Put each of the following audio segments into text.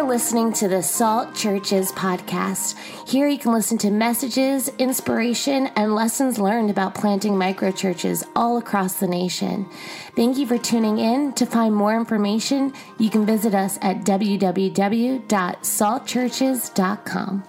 are listening to the Salt Churches podcast. Here you can listen to messages, inspiration, and lessons learned about planting microchurches all across the nation. Thank you for tuning in. To find more information, you can visit us at www.saltchurches.com.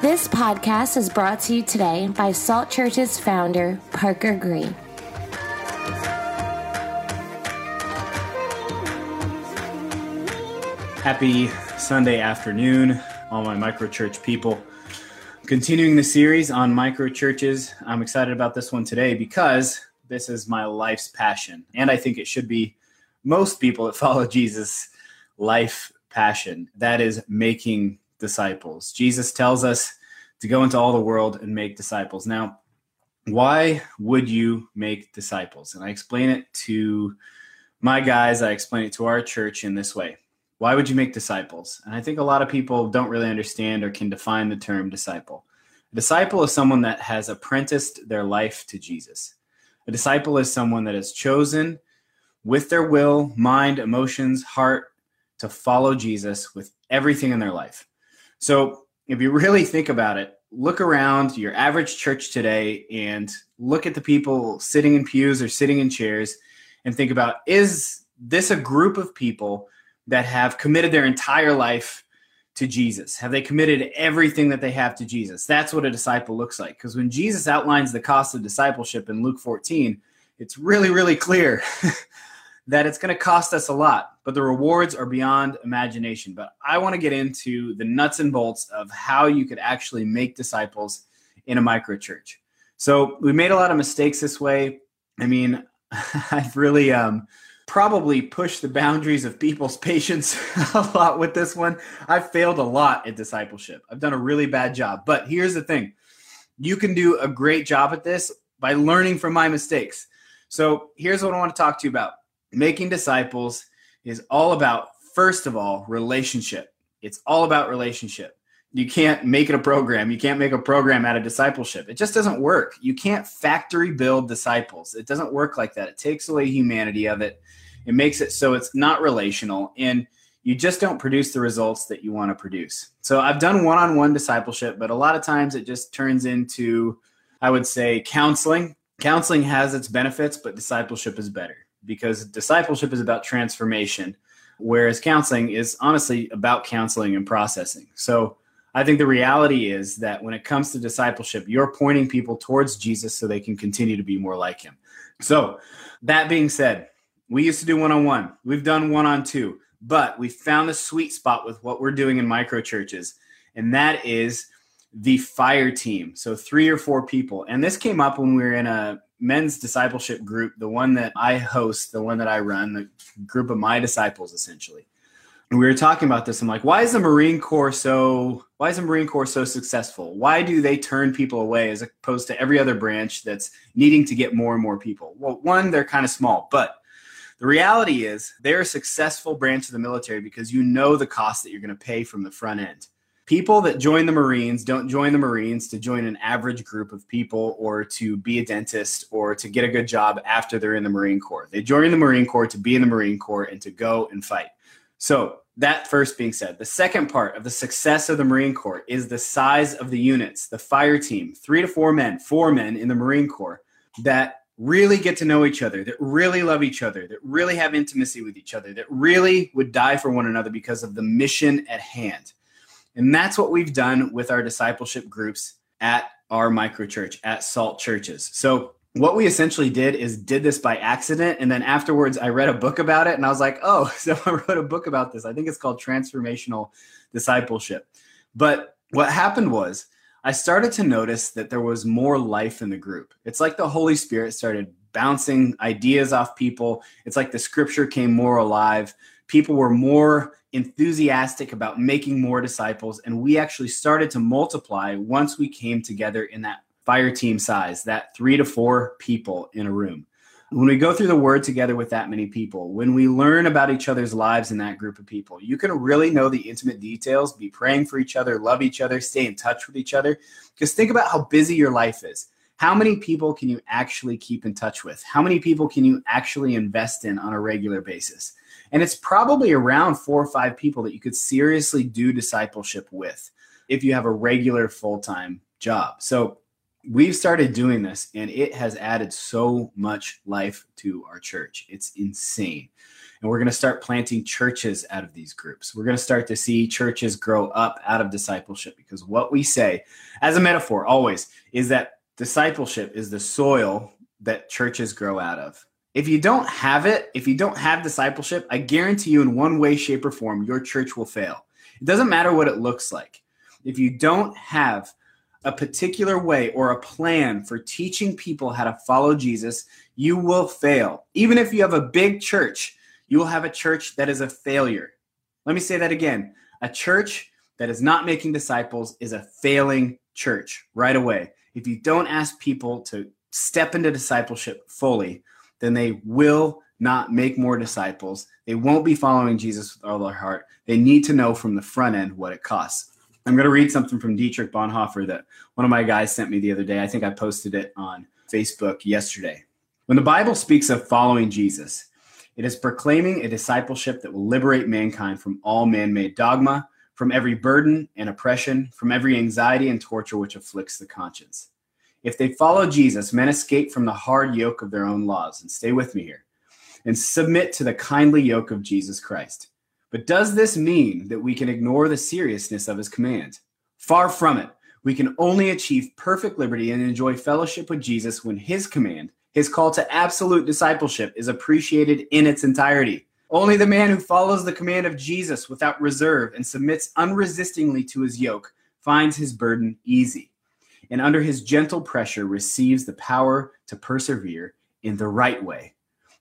This podcast is brought to you today by Salt Church's founder, Parker Green. Happy Sunday afternoon, all my microchurch people. Continuing the series on microchurches, I'm excited about this one today because this is my life's passion. And I think it should be most people that follow Jesus' life passion. That is making disciples. Jesus tells us to go into all the world and make disciples. Now, why would you make disciples? And I explain it to my guys, I explain it to our church in this way why would you make disciples? And I think a lot of people don't really understand or can define the term disciple. A disciple is someone that has apprenticed their life to Jesus. A disciple is someone that has chosen with their will, mind, emotions, heart to follow Jesus with everything in their life. So, if you really think about it, look around your average church today and look at the people sitting in pews or sitting in chairs and think about is this a group of people that have committed their entire life to Jesus? Have they committed everything that they have to Jesus? That's what a disciple looks like. Because when Jesus outlines the cost of discipleship in Luke 14, it's really, really clear that it's going to cost us a lot, but the rewards are beyond imagination. But I want to get into the nuts and bolts of how you could actually make disciples in a micro church. So we made a lot of mistakes this way. I mean, I've really um, probably pushed the boundaries of people's patience a lot with this one. I've failed a lot at discipleship. I've done a really bad job. But here's the thing you can do a great job at this by learning from my mistakes. So here's what I want to talk to you about making disciples is all about, first of all, relationship. It's all about relationship. You can't make it a program. You can't make a program out of discipleship. It just doesn't work. You can't factory build disciples. It doesn't work like that. It takes away humanity of it it makes it so it's not relational and you just don't produce the results that you want to produce. So I've done one on one discipleship, but a lot of times it just turns into, I would say, counseling. Counseling has its benefits, but discipleship is better because discipleship is about transformation, whereas counseling is honestly about counseling and processing. So I think the reality is that when it comes to discipleship, you're pointing people towards Jesus so they can continue to be more like him. So, that being said, we used to do one on one. We've done one on two, but we found a sweet spot with what we're doing in micro churches, and that is the fire team. So three or four people. And this came up when we were in a men's discipleship group, the one that I host, the one that I run, the group of my disciples essentially. And we were talking about this. I'm like, why is the Marine Corps so why is the Marine Corps so successful? Why do they turn people away as opposed to every other branch that's needing to get more and more people? Well, one, they're kind of small, but the reality is they're a successful branch of the military because you know the cost that you're going to pay from the front end. People that join the Marines don't join the Marines to join an average group of people or to be a dentist or to get a good job after they're in the Marine Corps. They join the Marine Corps to be in the Marine Corps and to go and fight. So, that first being said, the second part of the success of the Marine Corps is the size of the units, the fire team, three to four men, four men in the Marine Corps that really get to know each other, that really love each other, that really have intimacy with each other, that really would die for one another because of the mission at hand. And that's what we've done with our discipleship groups at our micro church, at Salt Churches. So, what we essentially did is did this by accident. And then afterwards, I read a book about it and I was like, oh, someone wrote a book about this. I think it's called Transformational Discipleship. But what happened was, I started to notice that there was more life in the group. It's like the Holy Spirit started bouncing ideas off people. It's like the scripture came more alive. People were more enthusiastic about making more disciples. And we actually started to multiply once we came together in that fire team size, that three to four people in a room when we go through the word together with that many people, when we learn about each other's lives in that group of people, you can really know the intimate details, be praying for each other, love each other, stay in touch with each other. Because think about how busy your life is. How many people can you actually keep in touch with? How many people can you actually invest in on a regular basis? And it's probably around four or five people that you could seriously do discipleship with if you have a regular full time job. So we've started doing this and it has added so much life to our church. It's insane. And we're going to start planting churches out of these groups. We're going to start to see churches grow up out of discipleship because what we say, as a metaphor, always is that discipleship is the soil that churches grow out of. If you don't have it, if you don't have discipleship, I guarantee you in one way, shape, or form, your church will fail. It doesn't matter what it looks like. If you don't have a particular way or a plan for teaching people how to follow Jesus, you will fail. Even if you have a big church, you will have a church that is a failure. Let me say that again. A church that is not making disciples is a failing church right away. If you don't ask people to step into discipleship fully, then they will not make more disciples. They won't be following Jesus with all their heart. They need to know from the front end what it costs. I'm going to read something from Dietrich Bonhoeffer that one of my guys sent me the other day. I think I posted it on Facebook yesterday. When the Bible speaks of following Jesus, it is proclaiming a discipleship that will liberate mankind from all man made dogma, from every burden and oppression, from every anxiety and torture which afflicts the conscience. If they follow Jesus, men escape from the hard yoke of their own laws. And stay with me here and submit to the kindly yoke of Jesus Christ. But does this mean that we can ignore the seriousness of his command? Far from it. We can only achieve perfect liberty and enjoy fellowship with Jesus when his command, his call to absolute discipleship, is appreciated in its entirety. Only the man who follows the command of Jesus without reserve and submits unresistingly to his yoke finds his burden easy, and under his gentle pressure receives the power to persevere in the right way.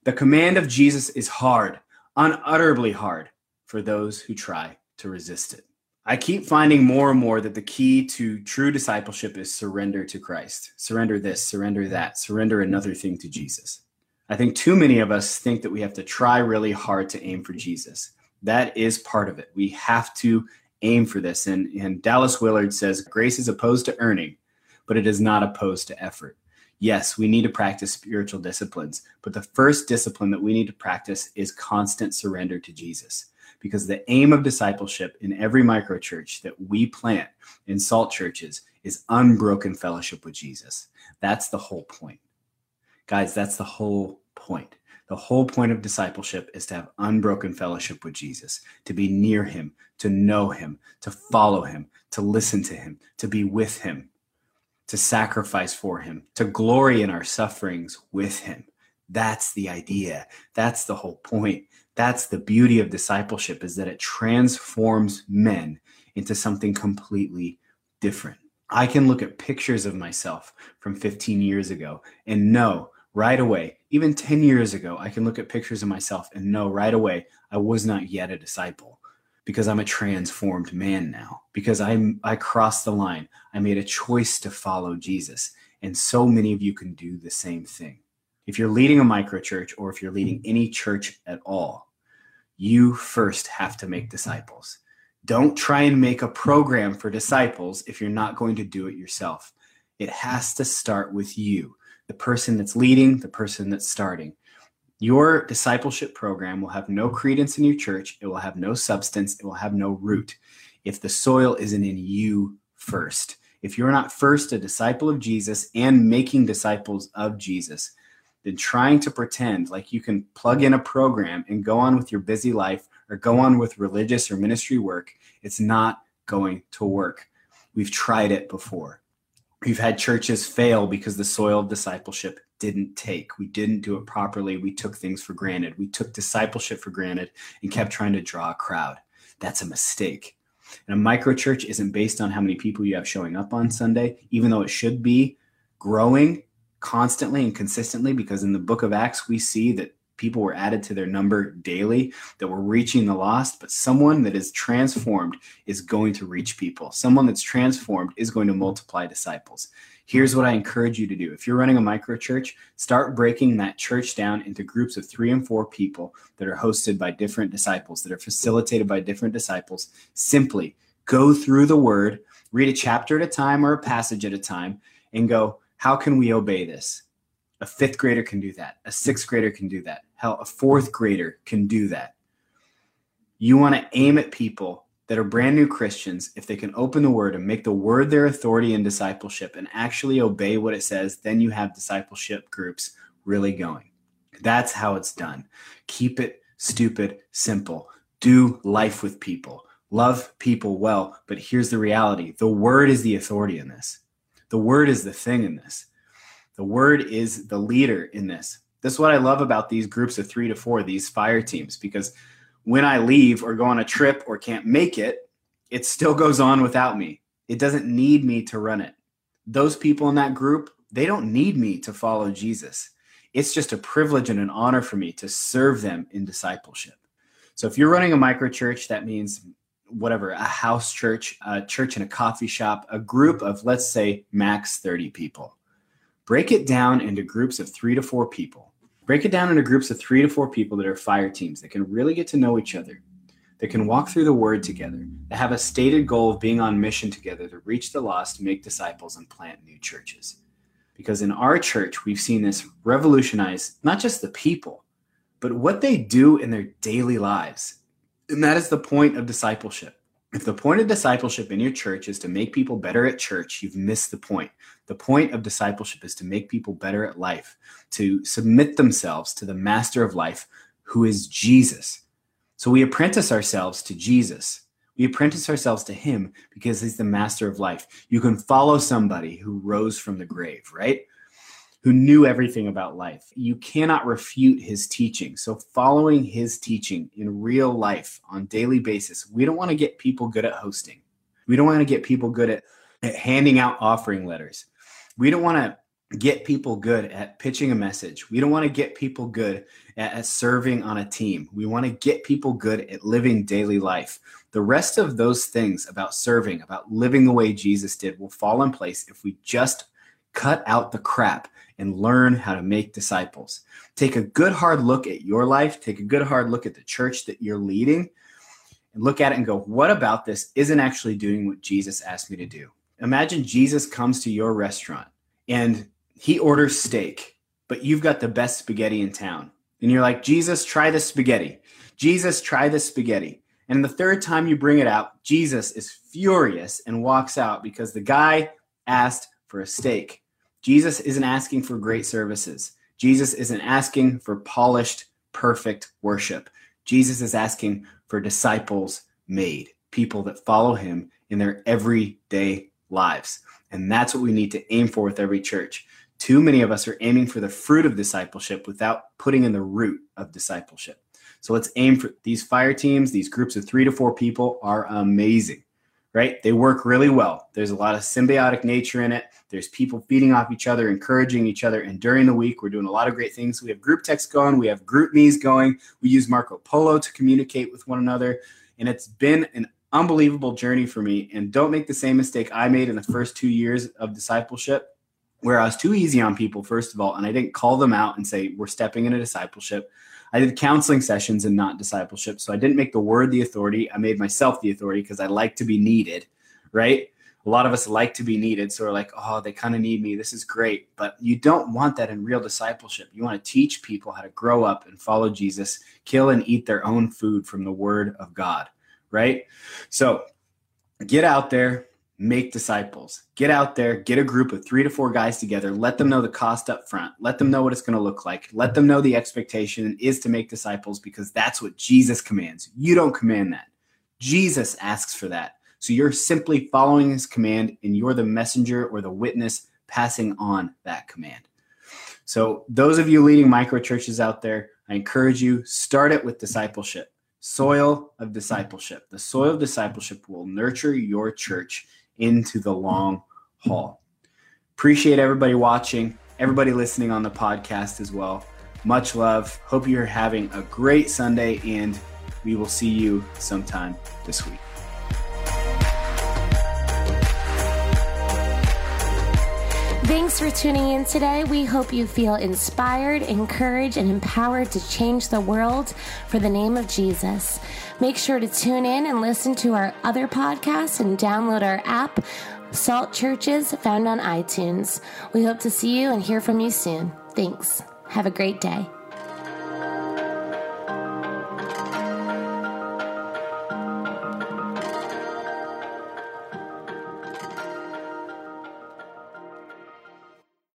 The command of Jesus is hard, unutterably hard for those who try to resist it. I keep finding more and more that the key to true discipleship is surrender to Christ. Surrender this, surrender that, surrender another thing to Jesus. I think too many of us think that we have to try really hard to aim for Jesus. That is part of it. We have to aim for this. And, and Dallas Willard says grace is opposed to earning, but it is not opposed to effort. Yes, we need to practice spiritual disciplines, but the first discipline that we need to practice is constant surrender to Jesus because the aim of discipleship in every microchurch that we plant in salt churches is unbroken fellowship with Jesus. That's the whole point. Guys, that's the whole point. The whole point of discipleship is to have unbroken fellowship with Jesus, to be near him, to know him, to follow him, to listen to him, to be with him, to sacrifice for him, to glory in our sufferings with him. That's the idea. That's the whole point that's the beauty of discipleship is that it transforms men into something completely different. I can look at pictures of myself from 15 years ago and know right away, even 10 years ago, I can look at pictures of myself and know right away I was not yet a disciple because I'm a transformed man now because I'm I crossed the line. I made a choice to follow Jesus. And so many of you can do the same thing. If you're leading a microchurch or if you're leading mm. any church at all, you first have to make disciples. Don't try and make a program for disciples if you're not going to do it yourself. It has to start with you, the person that's leading, the person that's starting. Your discipleship program will have no credence in your church. It will have no substance. It will have no root if the soil isn't in you first. If you're not first a disciple of Jesus and making disciples of Jesus, than trying to pretend like you can plug in a program and go on with your busy life or go on with religious or ministry work. It's not going to work. We've tried it before. We've had churches fail because the soil of discipleship didn't take. We didn't do it properly. We took things for granted. We took discipleship for granted and kept trying to draw a crowd. That's a mistake. And a micro church isn't based on how many people you have showing up on Sunday, even though it should be growing constantly and consistently because in the book of Acts, we see that people were added to their number daily, that were reaching the lost. But someone that is transformed is going to reach people. Someone that's transformed is going to multiply disciples. Here's what I encourage you to do. If you're running a micro church, start breaking that church down into groups of three and four people that are hosted by different disciples, that are facilitated by different disciples. Simply go through the word, read a chapter at a time or a passage at a time, and go, How can we obey this? A fifth grader can do that. A sixth grader can do that. Hell, a fourth grader can do that. You want to aim at people that are brand new Christians. If they can open the word and make the word their authority in discipleship and actually obey what it says, then you have discipleship groups really going. That's how it's done. Keep it stupid, simple. Do life with people. Love people well. But here's the reality the word is the authority in this, the word is the thing in this. The word is the leader in this. This is what I love about these groups of three to four, these fire teams, because when I leave or go on a trip or can't make it, it still goes on without me. It doesn't need me to run it. Those people in that group, they don't need me to follow Jesus. It's just a privilege and an honor for me to serve them in discipleship. So if you're running a micro church, that means whatever, a house church, a church in a coffee shop, a group of, let's say, max 30 people. Break it down into groups of three to four people. Break it down into groups of three to four people that are fire teams that can really get to know each other, that can walk through the word together, that have a stated goal of being on mission together to reach the lost, make disciples, and plant new churches because in our church, we've seen this revolutionize not just the people, but what they do in their daily lives. And that is the point of discipleship. If the point of discipleship in your church is to make people better at church, you've missed the point. The point of discipleship is to make people better at life, to submit themselves to the master of life, who is Jesus. So we apprentice ourselves to Jesus. We apprentice ourselves to him because he's the master of life. You can follow somebody who rose from the grave, right? Who knew everything about life. You cannot refute his teaching. So, following his teaching in real life on daily basis, we don't want to get people good at hosting. We don't want to get people good at, at handing out offering letters. We don't want to get people good at pitching a message. We don't want to get people good at, at, serving on a team. We want to get people good at living daily life. The rest of those things about serving, about living the way Jesus did, will fall in place if we just cut out the crap and learn how to make disciples. Take a good hard look at your life, take a good hard look at the church that you're leading, and look at it and go, what about this isn't actually doing what Jesus asked me to do? Imagine Jesus comes to your restaurant and he orders steak, but you've got the best spaghetti in town. And you're like, Jesus, try the spaghetti. Jesus, try the spaghetti. And the third time you bring it out, Jesus is furious and walks out because the guy asked for a steak. Jesus isn't asking for great services. Jesus isn't asking for polished, perfect worship. Jesus is asking for disciples made, people that follow him in their everyday lives. And that's what we need to aim for with every church. Too many of us are aiming for the fruit of discipleship without putting in the root of discipleship. So let's aim for these fire teams, these groups of three to four people are amazing, right? They work really well. There's a lot of symbiotic nature in it. There's people feeding off each other, encouraging each other. And during the week, we're doing a lot of great things. We have group text going, we have GroupMe's going. We use Marco Polo to communicate with one another. And it's been an unbelievable journey for me. And don't make the same mistake I made in the first two years of discipleship where I was too easy on people, first of all, and I didn't call them out and say, we're stepping into discipleship. I did counseling sessions and not discipleship. So I didn't make the word the authority. I made myself the authority because I like to be needed, right? A lot of us like to be needed. So we're like, oh, they kind of need me. This is great. But you don't want that in real discipleship. You want to teach people how to grow up and follow Jesus, kill and eat their own food from the word of God, right? So get out there, make disciples. Get out there, get a group of three to four guys together, let them know the cost up front, let them know what it's going to look like, let them know the expectation is to make disciples because that's what Jesus commands. You don't command that. Jesus asks for that. So you're simply following his command and you're the messenger or the witness passing on that command. So, those of you leading micro churches out there, I encourage you start it with discipleship. Soil of discipleship. The soil of discipleship will nurture your church into the long haul. Appreciate everybody watching, everybody listening on the podcast as well. Much love. Hope you're having a great Sunday, and we will see you sometime this week. Thanks for tuning in today. We hope you feel inspired, encouraged, and empowered to change the world for the name of Jesus. Make sure to tune in and listen to our other podcasts and download our app, Salt Churches, found on iTunes. We hope to see you and hear from you soon. Thanks. Have a great day.